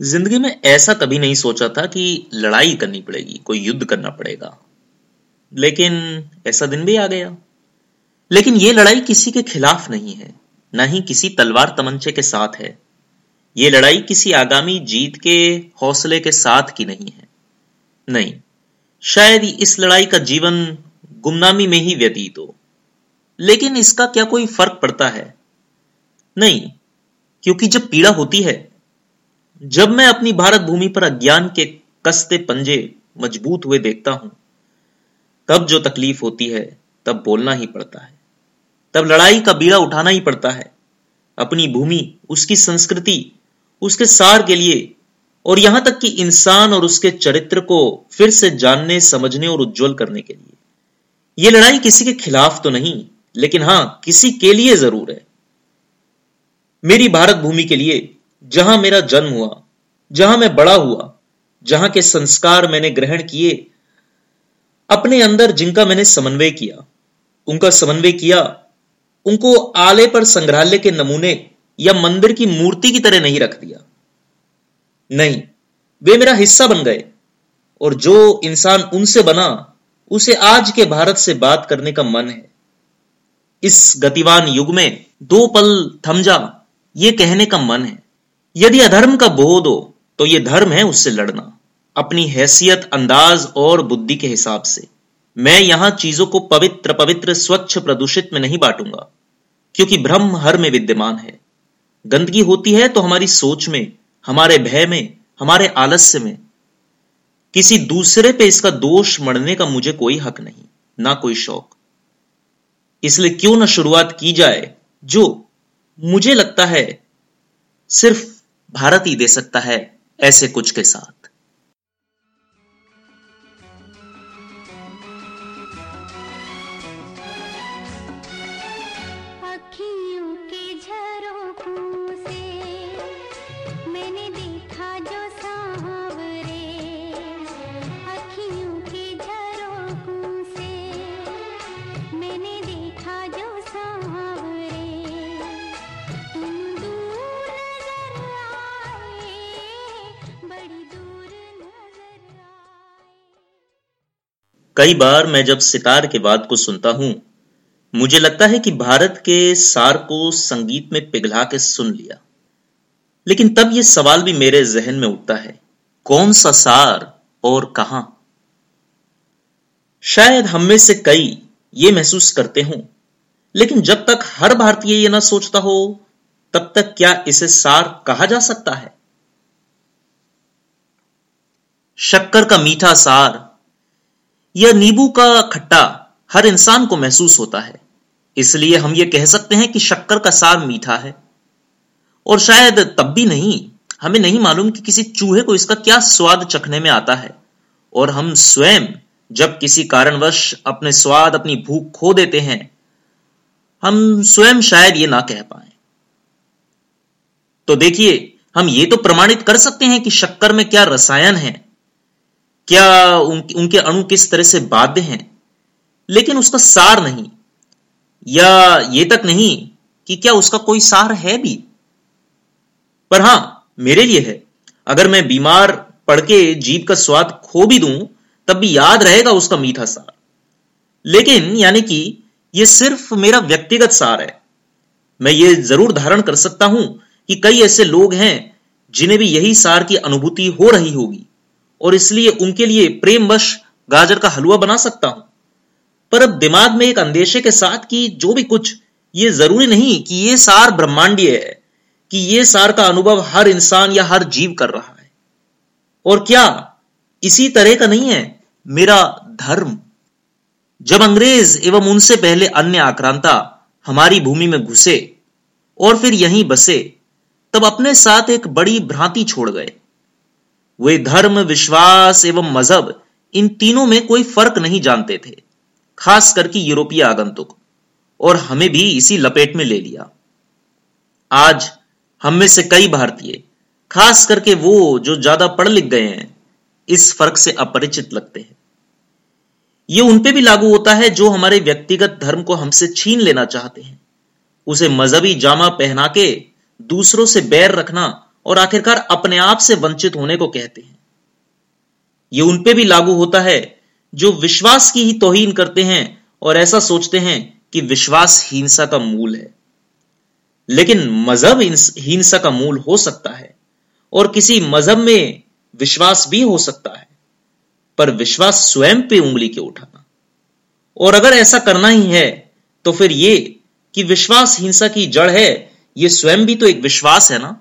ज़िंदगी में ऐसा कभी नहीं सोचा था कि लड़ाई करनी पड़ेगी, कोई युद्ध करना पड़ेगा। लेकिन ऐसा दिन भी आ गया। लेकिन ये लड़ाई किसी के खिलाफ नहीं है, ना ही किसी तलवार तमंचे के साथ है। ये लड़ाई किसी आगामी जीत के हौसले के साथ की नहीं है। नहीं, शायद इस लड़ाई का जीवन गुमनामी में ही व्यतीत हो। लेकिन इसका क्या कोई फ़र्क पड़ता है? नहीं, क्योंकि जब पीड़ा होती है जब मैं अपनी भारत भूमि पर अज्ञान के कसते पंजे मज़बूत हुए देखता हूँ, तब जो तकलीफ़ होती है, तब बोलना ही पड़ता है। तब लड़ाई का बीड़ा उठाना ही पड़ता है। अपनी भूमि, उसकी संस्कृति, उसके सार के लिए, और यहाँ तक कि इंसान और उसके चरित्र को फिर से जानने, समझने और उज्जवल करने के लिए। यह लड़ाई किसी के खिलाफ तो नहीं, लेकिन हाँ, किसी के लिए ज़रूर है। मेरी भारत भूमि के लिए जहाँ मेरा जन्म हुआ, जहाँ मैं बड़ा हुआ, जहाँ के संस्कार मैंने ग्रहण किए, अपने अंदर जिनका मैंने समन्वय किया, उनका समन्वय किया, उनको आले पर संग्रहालय के नमूने या मंदिर की मूर्ति की तरह नहीं रख दिया। नहीं, वे मेरा हिस्सा बन गए, और जो इंसान उनसे बना, उसे आज के भारत से बात करने का मन है। इस गतिवान युग में दो पल थम जा ये कहने का मन है। यदि अधर्म का बोध हो तो यह धर्म है उससे लड़ना। अपनी हैसियत, अंदाज और बुद्धि के हिसाब से। मैं यहाँ चीज़ों को पवित्र पवित्र, स्वच्छ, प्रदूषित में नहीं बांटूँगा, क्योंकि भ्रम हर में विद्यमान है। गंदगी होती है तो हमारी सोच में, हमारे भय में, हमारे आलस्य में। किसी दूसरे पे इसका दोष मरने का मुझे कोई हक नहीं, ना कोई शौक। इसलिए क्यों ना शुरुआत की जाए, जो मुझे लगता है सिर्फ़ भारत ही दे सकता है ऐसे कुछ के साथ। कई बार मैं जब सितार के बाद को सुनता हूँ, मुझे लगता है कि भारत के सार को संगीत में पिघला के सुन लिया। लेकिन तब यह सवाल भी मेरे जहन में उठता है, कौन सा सार और कहाँ? शायद हम में से कई ये महसूस करते हों, लेकिन जब तक हर भारतीय ये ना सोचता हो, तब तक क्या इसे सार कहा जा सकता है? शक्कर का मीठा सार यह नींबू का खट्टा हर इंसान को महसूस होता है। इसलिए हम यह कह सकते हैं कि शक्कर का सार मीठा है। और शायद तब भी नहीं, हमें नहीं मालूम कि किसी चूहे को इसका क्या स्वाद चखने में आता है। और हम स्वयं जब किसी कारणवश अपने स्वाद, अपनी भूख खो देते हैं, हम स्वयं शायद ये ना कह पाए। तो देखिए, हम ये तो प्रमाणित कर सकते हैं कि शक्कर में क्या रसायन है क्या उन, उनके अणु किस तरह से बाध्य हैं? लेकिन उसका सार नहीं। या ये तक नहीं कि क्या उसका कोई सार है भी? पर हाँ मेरे लिए है। अगर मैं बीमार पड़ के जीव का स्वाद खो भी दूँ तब भी याद रहेगा उसका मीठा सार। लेकिन यानी कि यह सिर्फ़ मेरा व्यक्तिगत सार है। मैं ये ज़रूर धारण कर सकता हूँ कि कई ऐसे लोग हैं जिन्हें भी यही सार की अनुभूति हो रही होगी। और इसलिए उनके लिए प्रेमवश गाजर का हलवा बना सकता हूँ। पर अब दिमाग में एक अंदेशे के साथ कि जो भी कुछ, ये ज़रूरी नहीं कि ये सार ब्रह्मांडीय है, कि ये सार का अनुभव हर इंसान या हर जीव कर रहा है। और क्या इसी तरह का नहीं है, मेरा धर्म। जब अंग्रेज़ एवं उनसे पहले अन्य आक्रांता हमारी भूमि में घुसे और फिर यहीं बसे, तब अपने साथ एक बड़ी भ्रांति छोड़ गए। वे धर्म, विश्वास एवं मज़हब, इन तीनों में कोई फ़र्क नहीं जानते थे, खास करके यूरोपीय आगंतुक, और हमें भी इसी लपेट में ले लिया। आज हम में से कई भारतीय, खास करके वो जो ज़्यादा पढ़ लिख गए हैं, इस फ़र्क से अपरिचित लगते हैं। ये उन पे भी लागू होता है जो हमारे व्यक्तिगत धर्म को हमसे छीन लेना चाहते हैं। उसे मजहबी जामा पहना के दूसरों से बैर रखना और आखिरकार अपने आप से वंचित होने को कहते हैं। ये उन पे भी लागू होता है जो विश्वास की ही तोहीन करते हैं और ऐसा सोचते हैं कि विश्वास हिंसा का मूल है। लेकिन मज़हब हिंसा का मूल हो सकता है और किसी मज़हब में विश्वास भी हो सकता है, पर विश्वास स्वयं पे उंगली के उठाना। और अगर ऐसा करना ही है तो फिर ये कि विश्वास हिंसा की जड़ है, ये स्वयं भी तो एक विश्वास है ना?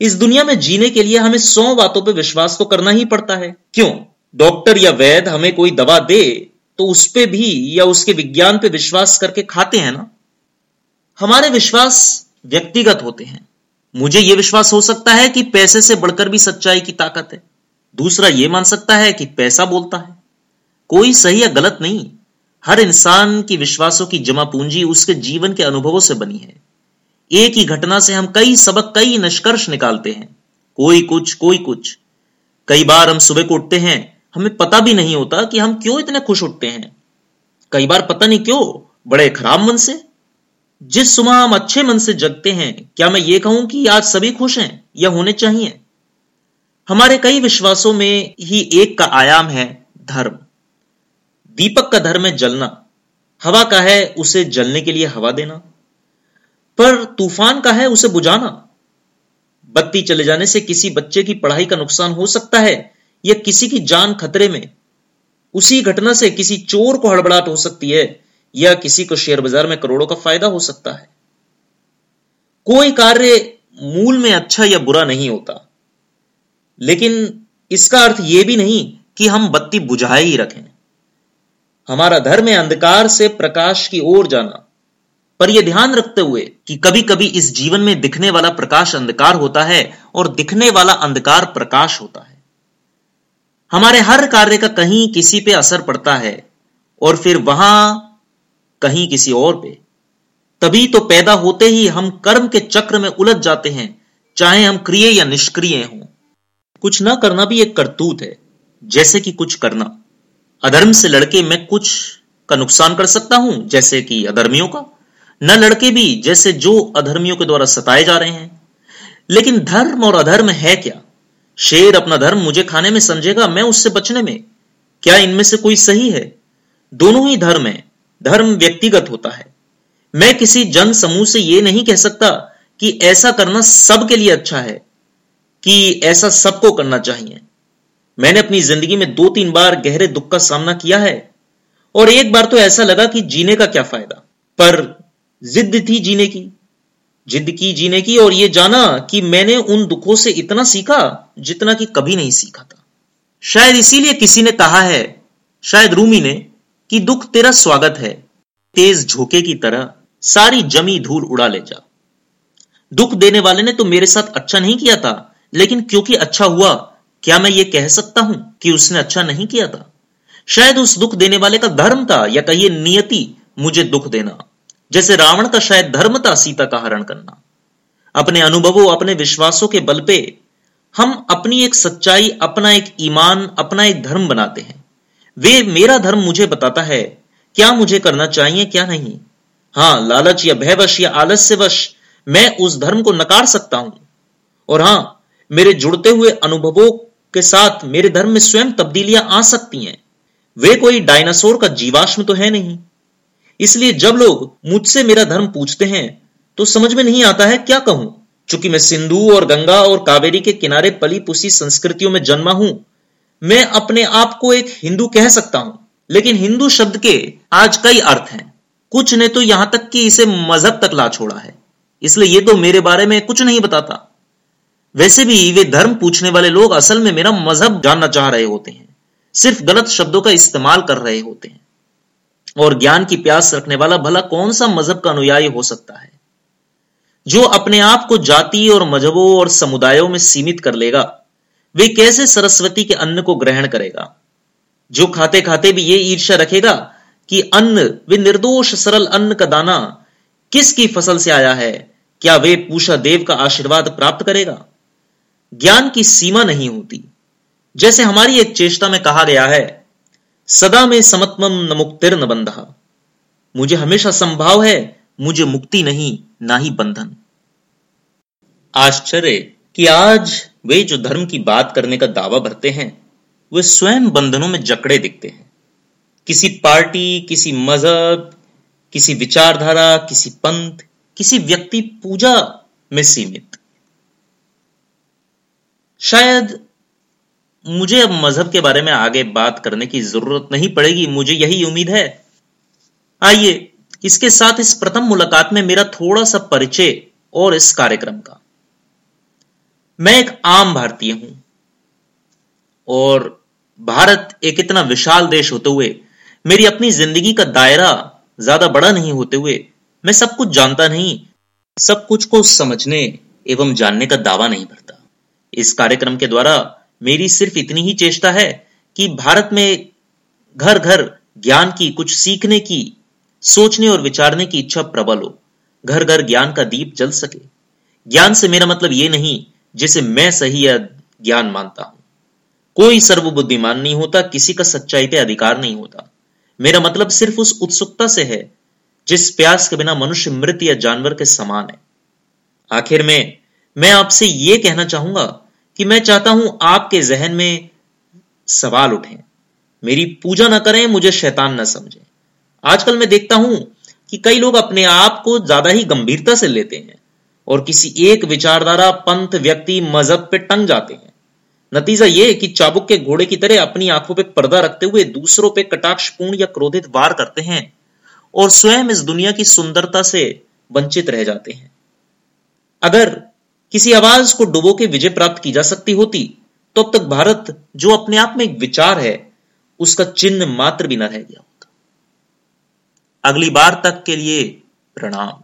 इस दुनिया में जीने के लिए हमें सौ बातों पर विश्वास तो करना ही पड़ता है। क्यों? डॉक्टर या वैद हमें कोई दवा दे तो उस पर भी या उसके विज्ञान पे विश्वास करके खाते हैं ना? हमारे विश्वास व्यक्तिगत होते हैं। मुझे यह विश्वास हो सकता है कि पैसे से बढ़कर भी सच्चाई की ताकत है। दूसरा यह मान सकता है कि पैसा बोलता है। कोई सही या गलत नहीं। हर इंसान की विश्वासों की जमा पूंजी उसके जीवन के अनुभवों से बनी है। एक ही घटना से हम कई सबक, कई निष्कर्ष निकालते हैं। कोई कुछ कोई कुछ। कई बार हम सुबह को उठते हैं, हमें पता भी नहीं होता कि हम क्यों इतने खुश उठते हैं। कई बार पता नहीं क्यों, बड़े खराब मन से। जिस सुबह हम अच्छे मन से जगते हैं, क्या मैं ये कहूँ कि आज सभी खुश हैं या होने चाहिए? हमारे कई विश्वासों में ही एक का आयाम है धर्म। दीपक का धर्म है जलना। हवा का है उसे जलने के लिए हवा देना। पर तूफ़ान का है उसे बुझाना। बत्ती चले जाने से किसी बच्चे की पढ़ाई का नुकसान हो सकता है या किसी की जान खतरे में। उसी घटना से किसी चोर को हड़बड़ाहट हो सकती है या किसी को शेयर बाज़ार में करोड़ों का फ़ायदा हो सकता है। कोई कार्य मूल में अच्छा या बुरा नहीं होता। लेकिन इसका अर्थ यह भी नहीं कि हम बत्ती बुझाए ही रखें। हमारा धर्म है अंधकार से प्रकाश की ओर जाना। पर यह ध्यान रखते हुए कि कभी कभी इस जीवन में दिखने वाला प्रकाश अंधकार होता है और दिखने वाला अंधकार प्रकाश होता है। हमारे हर कार्य का कहीं किसी पे असर पड़ता है और फिर वहाँ कहीं किसी और पे। तभी तो पैदा होते ही हम कर्म के चक्र में उलझ जाते हैं, चाहे हम क्रिय या निष्क्रिय हों। कुछ ना करना भी एक करतूत है, जैसे कि कुछ करना। अधर्म से लड़के मैं कुछ का नुकसान कर सकता हूँ, जैसे कि अधर्मियों का। न लड़के भी, जैसे जो अधर्मियों के द्वारा सताए जा रहे हैं। लेकिन धर्म और अधर्म है क्या? शेर अपना धर्म मुझे खाने में समझेगा, मैं उससे बचने में। क्या इनमें से कोई सही है? दोनों ही धर्म है। धर्म व्यक्तिगत होता है। मैं किसी जन समूह से यह नहीं कह सकता कि ऐसा करना सबके लिए अच्छा है, कि ऐसा सबको करना चाहिए। मैंने अपनी ज़िंदगी में दो तीन बार गहरे दुख का सामना किया है, और एक बार तो ऐसा लगा कि जीने का क्या फ़ायदा। पर जिद थी जीने की। जिद की जीने की और यह जाना कि मैंने उन दुखों से इतना सीखा जितना कि कभी नहीं सीखा था। शायद इसीलिए किसी ने कहा है, शायद रूमी ने, कि दुख तेरा स्वागत है। तेज झोंके की तरह सारी जमी धूल उड़ा ले जा। दुख देने वाले ने तो मेरे साथ अच्छा नहीं किया था, लेकिन क्योंकि अच्छा हुआ, क्या मैं ये कह सकता हूँ कि उसने अच्छा नहीं किया था? शायद उस दुख देने वाले का धर्म था या कहिए नियति मुझे दुख देना। जैसे रावण का शायद धर्म था सीता का हरण करना। अपने अनुभवों, अपने विश्वासों के बल पे हम अपनी एक सच्चाई, अपना एक ईमान, अपना एक धर्म बनाते हैं। वे मेरा धर्म मुझे बताता है, क्या मुझे करना चाहिए, क्या नहीं। हाँ लालच या भयवश या आलस्यवश मैं उस धर्म को नकार सकता हूँ। और हाँ, मेरे जुड़ते हुए अनुभवों के साथ मेरे धर्म में स्वयं तब्दीलियाँ आ सकती हैं। वे कोई डायनासोर का जीवाश्म तो है नहीं। इसलिए जब लोग मुझसे मेरा धर्म पूछते हैं तो समझ में नहीं आता है क्या कहूँ। चूँकि मैं सिंधु और गंगा और कावेरी के किनारे पली पुसी संस्कृतियों में जन्मा हूँ, मैं अपने आप को एक हिंदू कह सकता हूँ। लेकिन हिंदू शब्द के आज कई अर्थ हैं। कुछ ने तो यहाँ तक कि इसे मज़हब तक ला छोड़ा है। इसलिए ये तो मेरे बारे में कुछ नहीं बताता। वैसे भी वे धर्म पूछने वाले लोग असल में मेरा मज़हब जानना चाह रहे होते हैं। सिर्फ़ गलत शब्दों का इस्तेमाल कर रहे होते हैं। और ज्ञान की प्यास रखने वाला भला कौन सा मज़हब का अनुयायी हो सकता है? जो अपने आप को जाति और मजहबों और समुदायों में सीमित कर लेगा, वे कैसे सरस्वती के अन्न को ग्रहण करेगा? जो खाते खाते भी ये ईर्ष्या रखेगा कि अन्न, वे निर्दोष, सरल अन्न का दाना किसकी फ़सल से आया है? क्या वे पूषा देव का आशीर्वाद प्राप्त करेगा? ज्ञान की सीमा नहीं होती। जैसे हमारी एक चेष्टा में कहा गया है सदा में समत्वम न मुक्तिर न बंधा। मुझे हमेशा संभाव है, मुझे मुक्ति नहीं, ना ही बंधन। आश्चर्य कि आज वे जो धर्म की बात करने का दावा भरते हैं, वे स्वयं बंधनों में जकड़े दिखते हैं। किसी पार्टी, किसी मज़हब, किसी विचारधारा, किसी पंथ, किसी व्यक्ति पूजा में सीमित। शायद मुझे अब मज़हब के बारे में आगे बात करने की ज़रूरत नहीं पड़ेगी, मुझे यही उम्मीद है। आइए, इसके साथ इस प्रथम मुलाकात में मेरा थोड़ा सा परिचय और इस कार्यक्रम का। मैं एक आम भारतीय हूँ और भारत एक इतना विशाल देश होते हुए, मेरी अपनी ज़िंदगी का दायरा ज़्यादा बड़ा नहीं होते हुए, मैं सब कुछ जानता नहीं, सब कुछ को समझने एवं जानने का दावा नहीं भरता इस कार्यक्रम के द्वारा मेरी सिर्फ़ इतनी ही चेष्टा है कि भारत में घर घर ज्ञान की, कुछ सीखने की, सोचने और विचारने की इच्छा प्रबल हो। घर घर ज्ञान का दीप जल सके। ज्ञान से मेरा मतलब ये नहीं जिसे मैं सही या ज्ञान मानता हूँ। कोई सर्वबुद्धिमान नहीं होता, किसी का सच्चाई पे अधिकार नहीं होता। मेरा मतलब सिर्फ़ उस उत्सुकता से है, जिस प्यास के बिना मनुष्य मृत या जानवर के समान है। आखिर में मैं आपसे यह कहना चाहूँगा कि मैं चाहता हूँ आपके जहन में सवाल उठे। मेरी पूजा ना करें, मुझे शैतान ना समझे। आजकल मैं देखता हूँ कि कई लोग अपने आप को ज़्यादा ही गंभीरता से लेते हैं और किसी एक विचारधारा पंथ व्यक्ति मज़हब पे टंग जाते हैं। नतीजा यह कि चाबुक के घोड़े की तरह अपनी आँखों पे पर्दा रखते हुए दूसरों पे कटाक्षपूर्ण या क्रोधित वार करते हैं और स्वयं इस दुनिया की सुंदरता से वंचित रह जाते हैं। अगर किसी आवाज़ को डुबो के विजय प्राप्त की जा सकती होती तो अब तक भारत, जो अपने आप में एक विचार है, उसका चिन्ह मात्र भी न रह गया होता। अगली बार तक के लिए प्रणाम।